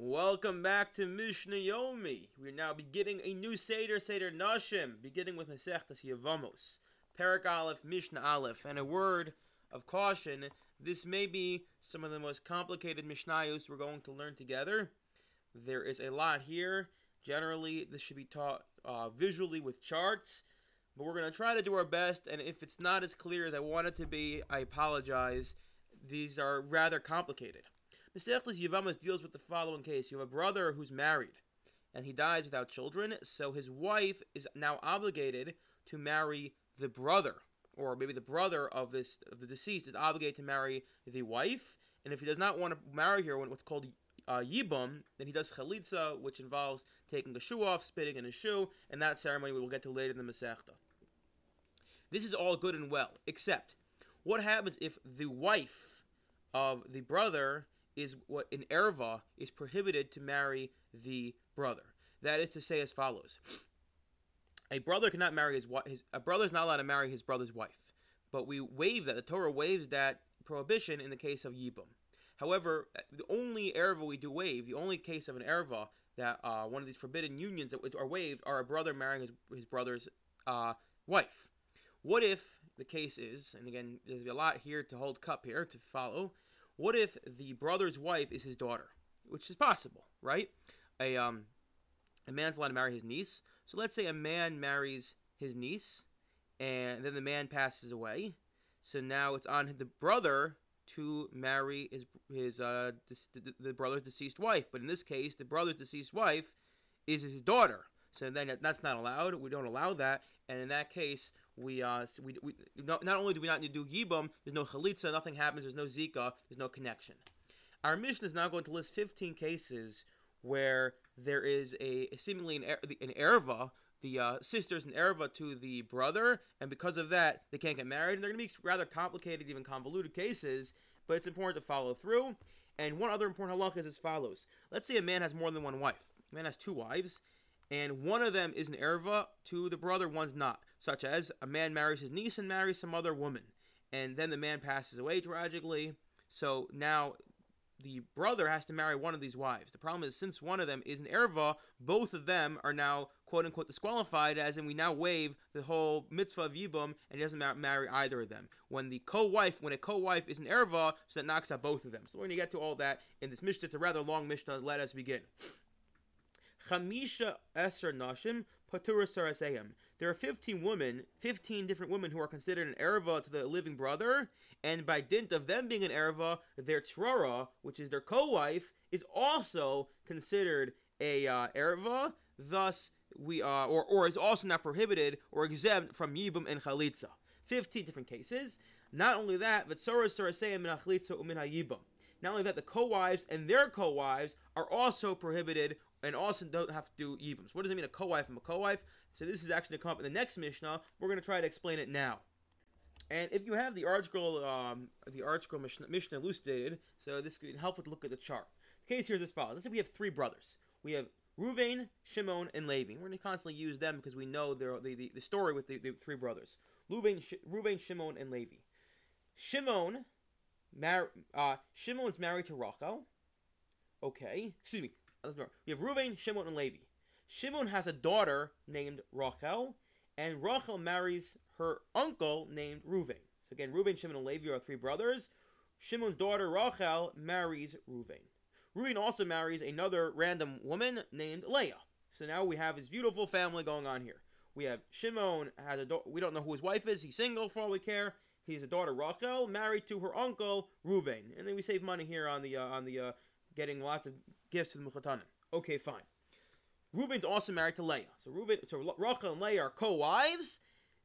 Welcome back to Mishnah Yomi. We're now beginning a new Seder, Seder Nashim, beginning with Masechtas Yevamos, Perek Aleph, Mishnah Aleph, and a word of caution. This may be some of the most complicated Mishnayos we're going to learn together. There is a lot here. Generally, this should be taught uh, visually with charts, but we're going to try to do our best. And if it's not as clear as I want it to be, I apologize. These are rather complicated. Masechtas Yevamos deals with the following case: You have a brother who's married, and he dies without children, so his wife is now obligated to marry the brother, or maybe the brother of this of the deceased is obligated to marry the wife. And if he does not want to marry her, what's called uh, yibum, then he does chalitza, which involves taking a shoe off, spitting in a shoe, and that ceremony we will get to later in the Masechta. This is all good and well, except what happens if the wife of the brother is what in erva is prohibited to marry the brother. That is to say, as follows: A brother cannot marry his wife. A brother is not allowed to marry his brother's wife. But we waive that. The Torah waives that prohibition in the case of yibum. However, the only erva we do waive, the only case of an erva that uh, one of these forbidden unions that are waived, are a brother marrying his, his brother's uh, wife. What if the case is, and again, there's a lot here to hold cup here to follow. What if the brother's wife is his daughter, which is possible, right? A um, a man's allowed to marry his niece. So let's say a man marries his niece, and then the man passes away. So now it's on the brother to marry his his uh the, the brother's deceased wife. But in this case, the brother's deceased wife is his daughter. So then that's not allowed. We don't allow that, and in that case, we uh we, we not, not only do we not need to do yibum, there's no chalitza, nothing happens, there's no zika, there's no connection. Our Mishnah is now going to list 15 cases where there is a seemingly an, an erva, the uh, sisters an erva to the brother, and because of that, they can't get married. And they're going to be rather complicated, even convoluted cases, but it's important to follow through. And one other important halakha is as follows: Let's say a man has more than one wife. A man has two wives, and one of them is an erva to the brother, one's not. Such as a man marries his niece and marries some other woman, and then the man passes away tragically. So now the brother has to marry one of these wives. The problem is, since one of them is an erva, both of them are now quote unquote disqualified, as in we now waive the whole mitzvah of yibum, and he doesn't marry either of them. When the co-wife, when a co-wife is an erva, so that knocks out both of them. So we're going to get to all that in this mishnah. It's a rather long mishnah. Let us begin. Chamisha Esser Nashim Patura Saraseim. There are 15 women, 15 different women who are considered an Erva to the living brother, and by dint of them being an Erva, their Trara, which is their co wife, is also considered a uh, Erva, thus, we uh, or, or is also not prohibited or exempt from Yibum and Chalitza. 15 different cases. Not only that, but Soras Saraseim and Chalitza Umin Yibum. Not only that, the co-wives and their co-wives are also prohibited and also don't have to do yibums. What does it mean, a co-wife and a co-wife? So this is actually to come up in the next Mishnah. We're going to try to explain it now. And if you have the ArtScroll, um, the ArtScroll Mishnah, Mishnah elucidated, so this can help with look at the chart. The case here is as follows. Let's say we have three brothers. We have Ruvain, Shimon, and Levi. We're going to constantly use them because we know the, the, the story with the, the three brothers. Ruvain, Sh- Ruvain, Shimon, and Levi. Shimon, mar- uh, Shimon's married to Rachel. Okay, excuse me. We have Ruvain, Shimon, and Levi. Shimon has a daughter named Rachel, and Rachel marries her uncle named Ruvain. So again, Ruvain, Shimon, and Levi are three brothers. Shimon's daughter Rachel marries Ruvain. Ruvain also marries another random woman named Leah. So now we have this beautiful family going on here. We have Shimon has a daughter. We don't know who his wife is. He's single for all we care. He has a daughter Rachel married to her uncle Ruvain, and then we save money here on the uh, on the uh, getting lots of gifts to the Mechatanim. Okay, fine. Reuben's also married to Leah. So Reuben, so Rachel and Leah are co-wives.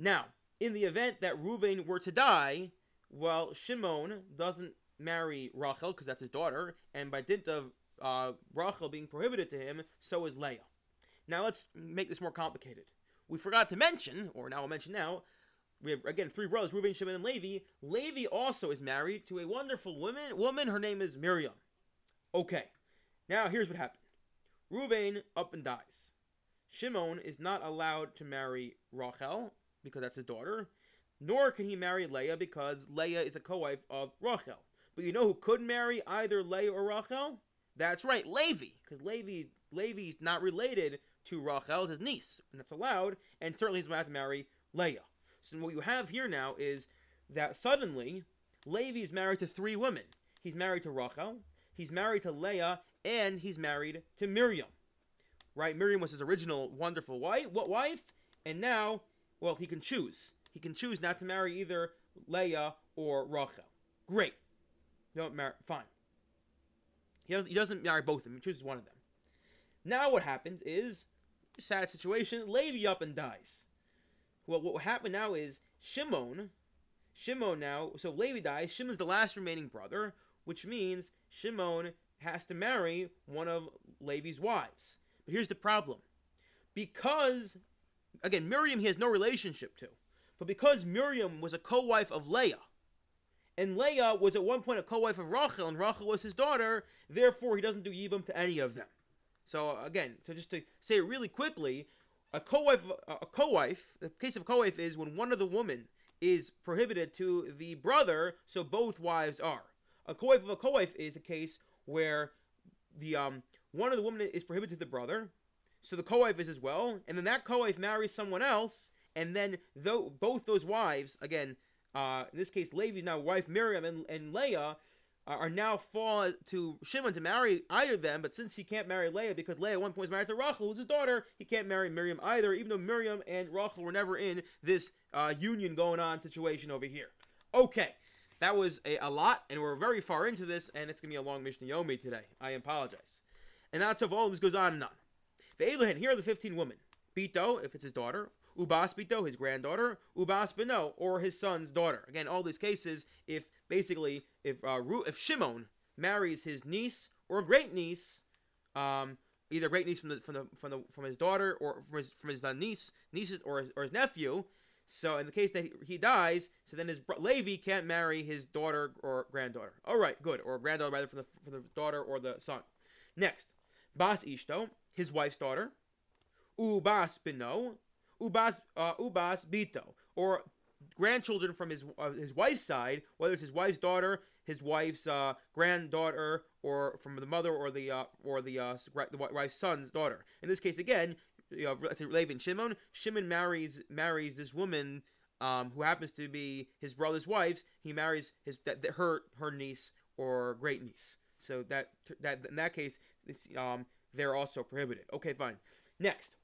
Now, in the event that Reuben were to die, well, Shimon doesn't marry Rachel because that's his daughter, and by dint of uh, Rachel being prohibited to him, so is Leah. Now let's make this more complicated. We forgot to mention, or now I'll mention now, we have again three brothers, Reuben, Shimon, and Levi. Levi also is married to a wonderful woman. Woman, her name is Miriam. Okay, now here's what happened. Ruvain up and dies. Shimon is not allowed to marry Rachel because that's his daughter, nor can he marry Leah because Leah is a co-wife of Rachel. But you know who could marry either Leah or Rachel? That's right, Levi, because Levi Levi's not related to Rachel, his niece, and that's allowed. And certainly he's about to marry Leah. So what you have here now is that suddenly Levi is married to three women. He's married to Rachel, he's married to Leah, and he's married to Miriam. Right? Miriam was his original wonderful wife. What wife? And now, well, he can choose. He can choose not to marry either Leah or Rachel. Great. Don't marry. Fine. He doesn't, he doesn't marry both of them. He chooses one of them. Now what happens is sad situation. Levi up and dies. Well, what happened now is Shimon. Shimon now. So Levi dies. Shimon's the last remaining brother, which means Shimon has to marry one of Levi's wives. But here's the problem. Because, again, Miriam he has no relationship to. But because Miriam was a co wife of Leah, and Leah was at one point a co wife of Rachel, and Rachel was his daughter, therefore he doesn't do Yibam to any of them. So, again, so just to say it really quickly, a co-wife, a co-wife. The case of co-wife is when one of the women is prohibited to the brother, so both wives are. A co-wife of a co-wife is a case where the um one of the women is prohibited to the brother, so the co-wife is as well, and then that co-wife marries someone else, and then though both those wives, again, uh, in this case, Levi's now wife Miriam and, and Leah are now fall to Shimon to marry either of them, but since he can't marry Leah because Leah at one point is married to Rachel, who's his daughter, he can't marry Miriam either, even though Miriam and Rachel were never in this uh, union going on situation over here. Okay, that was a, a, lot, and we're very far into this, and it's going to be a long Mishnah Yomi today. I apologize. And that's of all this goes on and on. The Elohen, here are the 15 women. Bito, if it's his daughter, Ubas Bito, his granddaughter, Ubas Beno, or his son's daughter. Again, all these cases, if basically if uh, if Shimon marries his niece or great niece, um, either great niece from the from the from the from his daughter or from his from his uh, niece nieces or his, or his nephew. So in the case that he, dies, so then his Levi can't marry his daughter or granddaughter. All right, good, or granddaughter rather from the from the daughter or the son. Next, Bas Ishto, his wife's daughter, Ubas Bino, Ubas uh, Ubas Bito, or grandchildren from his uh, his wife's side, whether it's his wife's daughter, his wife's uh, granddaughter, or from the mother or the uh, or the uh, the wife's son's daughter. In this case, again, you know, let's say Levi Shimon. Shimon marries marries this woman um, who happens to be his brother's wife. He marries his that, her her niece or great niece. So that that in that case, um, they're also prohibited. Okay, fine. Next,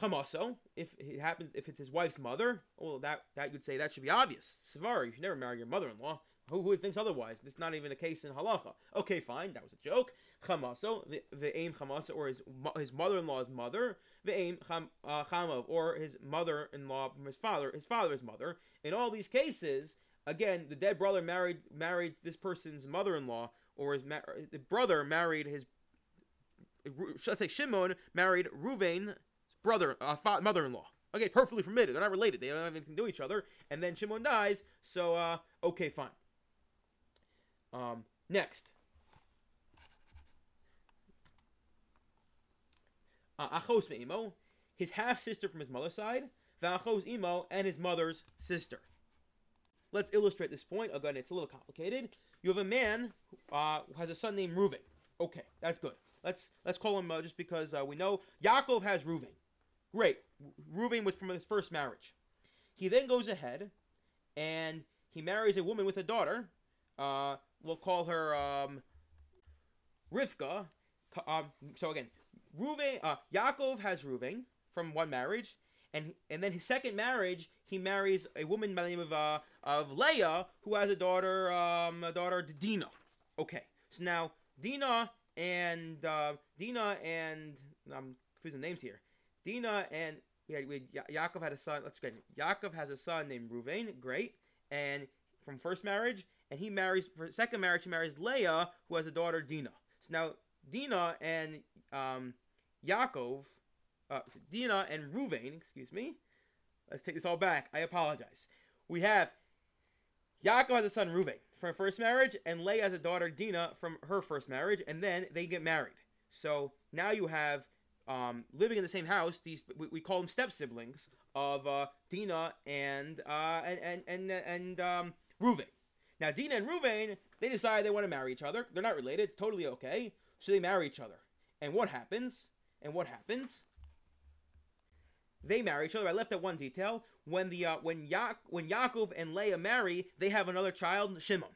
Chamaso, if it happens, if it's his wife's mother, well, that that you'd say that should be obvious. Savar, you should never marry your mother-in-law. Who, who thinks otherwise? It's not even a case in halacha. Okay, fine, that was a joke. Chamaso, the, aim chamasa, or his his mother-in-law's mother, the aim cham, uh, chamav, or his mother-in-law from his father, his father's mother. In all these cases, again, the dead brother married married this person's mother-in-law, or his the brother married his. Let's say Shimon married Ruvain brother, uh, fa- mother-in-law. Okay, perfectly permitted. They're not related. They don't have anything to do each other. And then Shimon dies. So, uh, okay, fine. Um, next. Uh, Achos me'imo, his half sister from his mother's side, V'achos imo, and his mother's sister. Let's illustrate this point. Again, it's a little complicated. You have a man uh, who has a son named Reuven. Okay, that's good. Let's let's call him uh, just because uh, we know Yaakov has Reuven. Great. Reuven was from his first marriage. He then goes ahead and he marries a woman with a daughter. Uh, we'll call her um, Rivka. Um, so again, Reuven, uh, Yaakov has Reuven from one marriage, and and then his second marriage, he marries a woman by the name of uh, of Leah, who has a daughter, um, a daughter Dina. Okay, so now Dina and uh, Dina and I'm confusing names here. Dina and we had, we had ya- Yaakov had a son. Let's get Yaakov has a son named Ruvain. Great, and from first marriage, and he marries for second marriage. He marries Leah, who has a daughter Dina. So now Dina and um, Yaakov, uh, so Dina and Ruvain. Excuse me. Let's take this all back. I apologize. We have Yaakov has a son Ruvain from first marriage, and Leah has a daughter Dina from her first marriage, and then they get married. So now you have um, living in the same house. These we, we call them step siblings of uh, Dina and uh, and and and and um, Ruvain. Now Dina and Ruvain they decide they want to marry each other. They're not related. It's totally okay. So they marry each other. And what happens? And what happens? They marry each other. I left out one detail. When the uh, when ya- when Yaakov and Leah marry, they have another child, Shimon.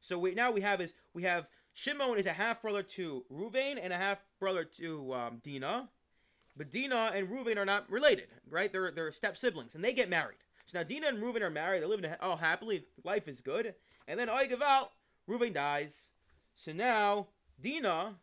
So we, now we have is we have Shimon is a half brother to Ruvain and a half brother to um, but Dinah and Ruvain are not related, right? They're they're step siblings, and they get married. So now Dinah and Ruvain are married. They're living all happily. Life is good. And then Oigaval, Ruvain dies. So now Dinah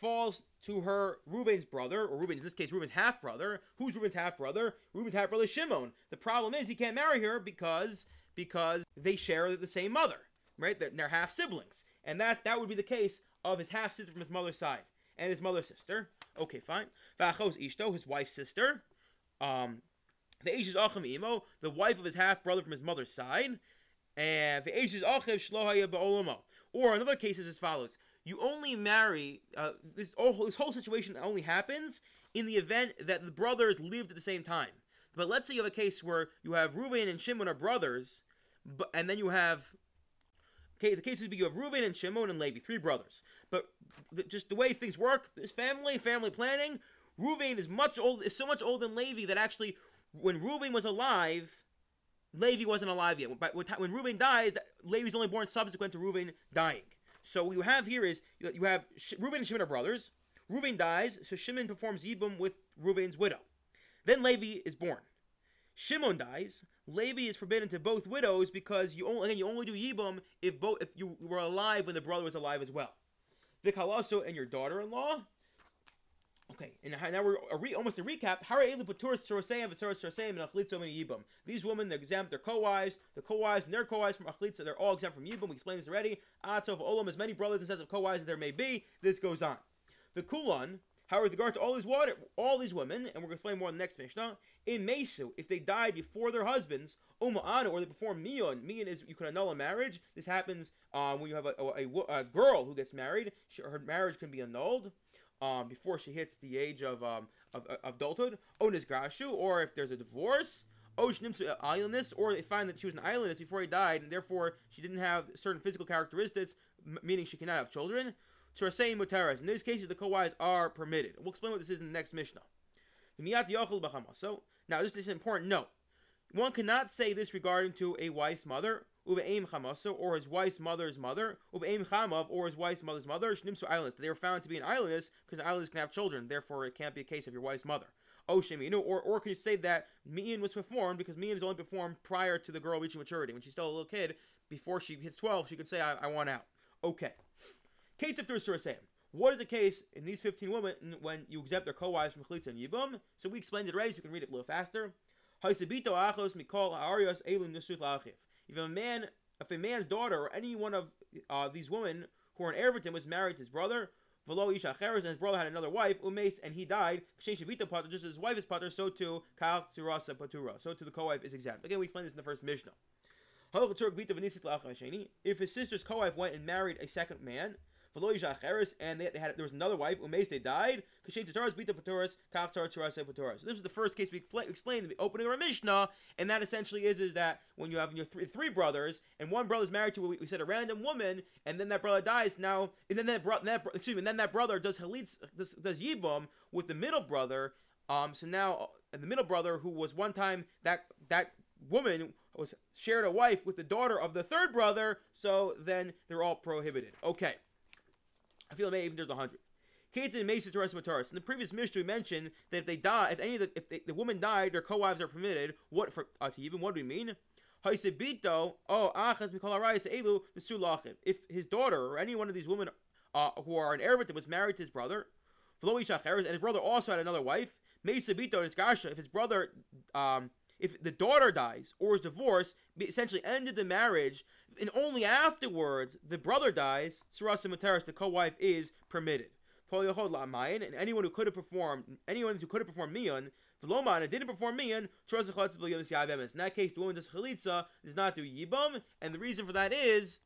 falls to her Reuben's brother, or Reuben in this case Reuben's half brother. Who's Reuben's half brother? Reuben's half brother Shimon. The problem is he can't marry her because because they share the same mother, right? They're, they're half siblings, and that that would be the case of his half sister from his mother's side and his mother's sister. Okay, fine. Vachos Ishto, his wife's sister. Um, the Ashes Achim Imo, the wife of his half brother from his mother's side. And the Achiv Shlohaya Ba'olamo. Or another case is as follows you only marry uh, this whole, this whole situation only happens in the event that the brothers lived at the same time. But let's say you have a case where you have Reuven and Shimon are brothers, but and then you have okay, the case would be you have Reuven and Shimon and Levi, three brothers. But just the way things work, this family, family planning, Reuven is much old, is so much older than Levi that actually, when Reuven was alive, Levi wasn't alive yet. But when Reuven dies, Levi's only born subsequent to Reuven dying. So what you have here is you have Reuben and Shimon are brothers. Reuben dies, so Shimon performs Yibum with Reuben's widow. Then Levi is born. Shimon dies. Levi is forbidden to both widows because you only again you only do Yibum if both if you were alive when the brother was alive as well. Vikalaso and your daughter-in-law Okay, and now we're a re, almost a recap. These women, they're exempt, they're co-wives, the co-wives and their co-wives from Achlitza, they're all exempt from Yibam. We explained this already. Atov Olam, as many brothers and sets of co-wives as there may be, this goes on. The Kulan, however, with regard to all these water, all these women, and we're going to explain more in the next Mishnah, in Mesu, if they died before their husbands, Uma'ana, or they perform Mion, Mion is you can annul a marriage. This happens uh, when you have a, a, a, a girl who gets married, she, her marriage can be annulled um, before she hits the age of um, of, of adulthood, onis grashu, or if there's a divorce, oshnimsu aylonis, or they find that she was an aylonis before he died, and therefore she didn't have certain physical characteristics, meaning she cannot have children. To saying mutaras. In these cases, the co-wives are permitted. We'll explain what this is in the next Mishnah. Now, this is an important note. One cannot say this regarding to a wife's mother, chamaso, or his wife's mother's mother, chamav, or his wife's mother's mother, shnimsu aylonis. They were found to be an aylonis because aylonis can have children, therefore it can't be a case of your wife's mother. Oh, Sheminu, or, or can you say that Mi'in was performed because Mi'in is only performed prior to the girl reaching maturity. When she's still a little kid, before she hits 12, she could say, I, I want out. Okay. Case of Surasayim. What is the case in these 15 women when you exempt their co-wives from Chalitza and Yibum? So we explained it already, so you can read it a little faster. If a man, if a man's daughter or any one of uh, these women who are in Everton was married to his brother, Velo Isha and his brother had another wife, Umes, and he died, just as his wife is Pater, so too Kal Tsirasa Patura, so too the co-wife is exempt. Again, we explained this in the first Mishnah. If his sister's co-wife went and married a second man, and they, they, had there was another wife, Umes, they died. So this is the first case we explained in the opening of our Mishnah, and that essentially is is that when you have your three, three brothers, and one brother is married to we said a random woman, and then that brother dies. Now, and then that, bro, that excuse me, and then that brother does halitz does, does yibum with the middle brother. Um, so now uh, the middle brother, who was one time that that woman was shared a wife with the daughter of the third brother, so then they're all prohibited. Okay. I feel maybe even there's a hundred. Kates and Mesa Torres Mataris. In the previous Mishnah, we mentioned that if they die, if any of the if they, the woman died, their co-wives are permitted. What for uh, to even what do we mean? Oh achas the If his daughter or any one of these women uh, who are an Arabit was married to his brother, and his brother also had another wife, Mesa Bito and Gasha, if his brother um, if the daughter dies or is divorced, essentially ended the marriage, and only afterwards the brother dies, Surasa Materis, the co-wife, is permitted. And anyone who could have performed, anyone who could have performed miyan, V'loman, and didn't perform miyan, in that case, the woman does chalitza, does not do yibam, and the reason for that is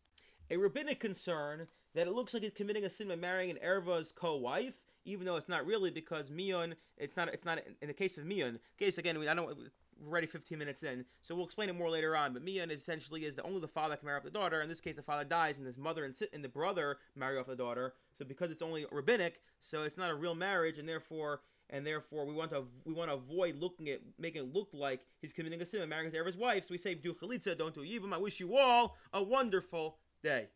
a rabbinic concern that it looks like he's committing a sin by marrying an erva's co-wife, even though it's not really because miyan, it's not, it's not in the case of miyan. Case again, I don't we're already 15 minutes in, so we'll explain it more later on. But mian essentially is that only the father can marry off the daughter. In this case, the father dies, and his mother and, and the brother marry off the daughter. So because it's only rabbinic, so it's not a real marriage, and therefore and therefore we want to we want to avoid looking at making it look like he's committing a sin and marrying his wife. So we say do chalitza, don't do yibum. I wish you all a wonderful day.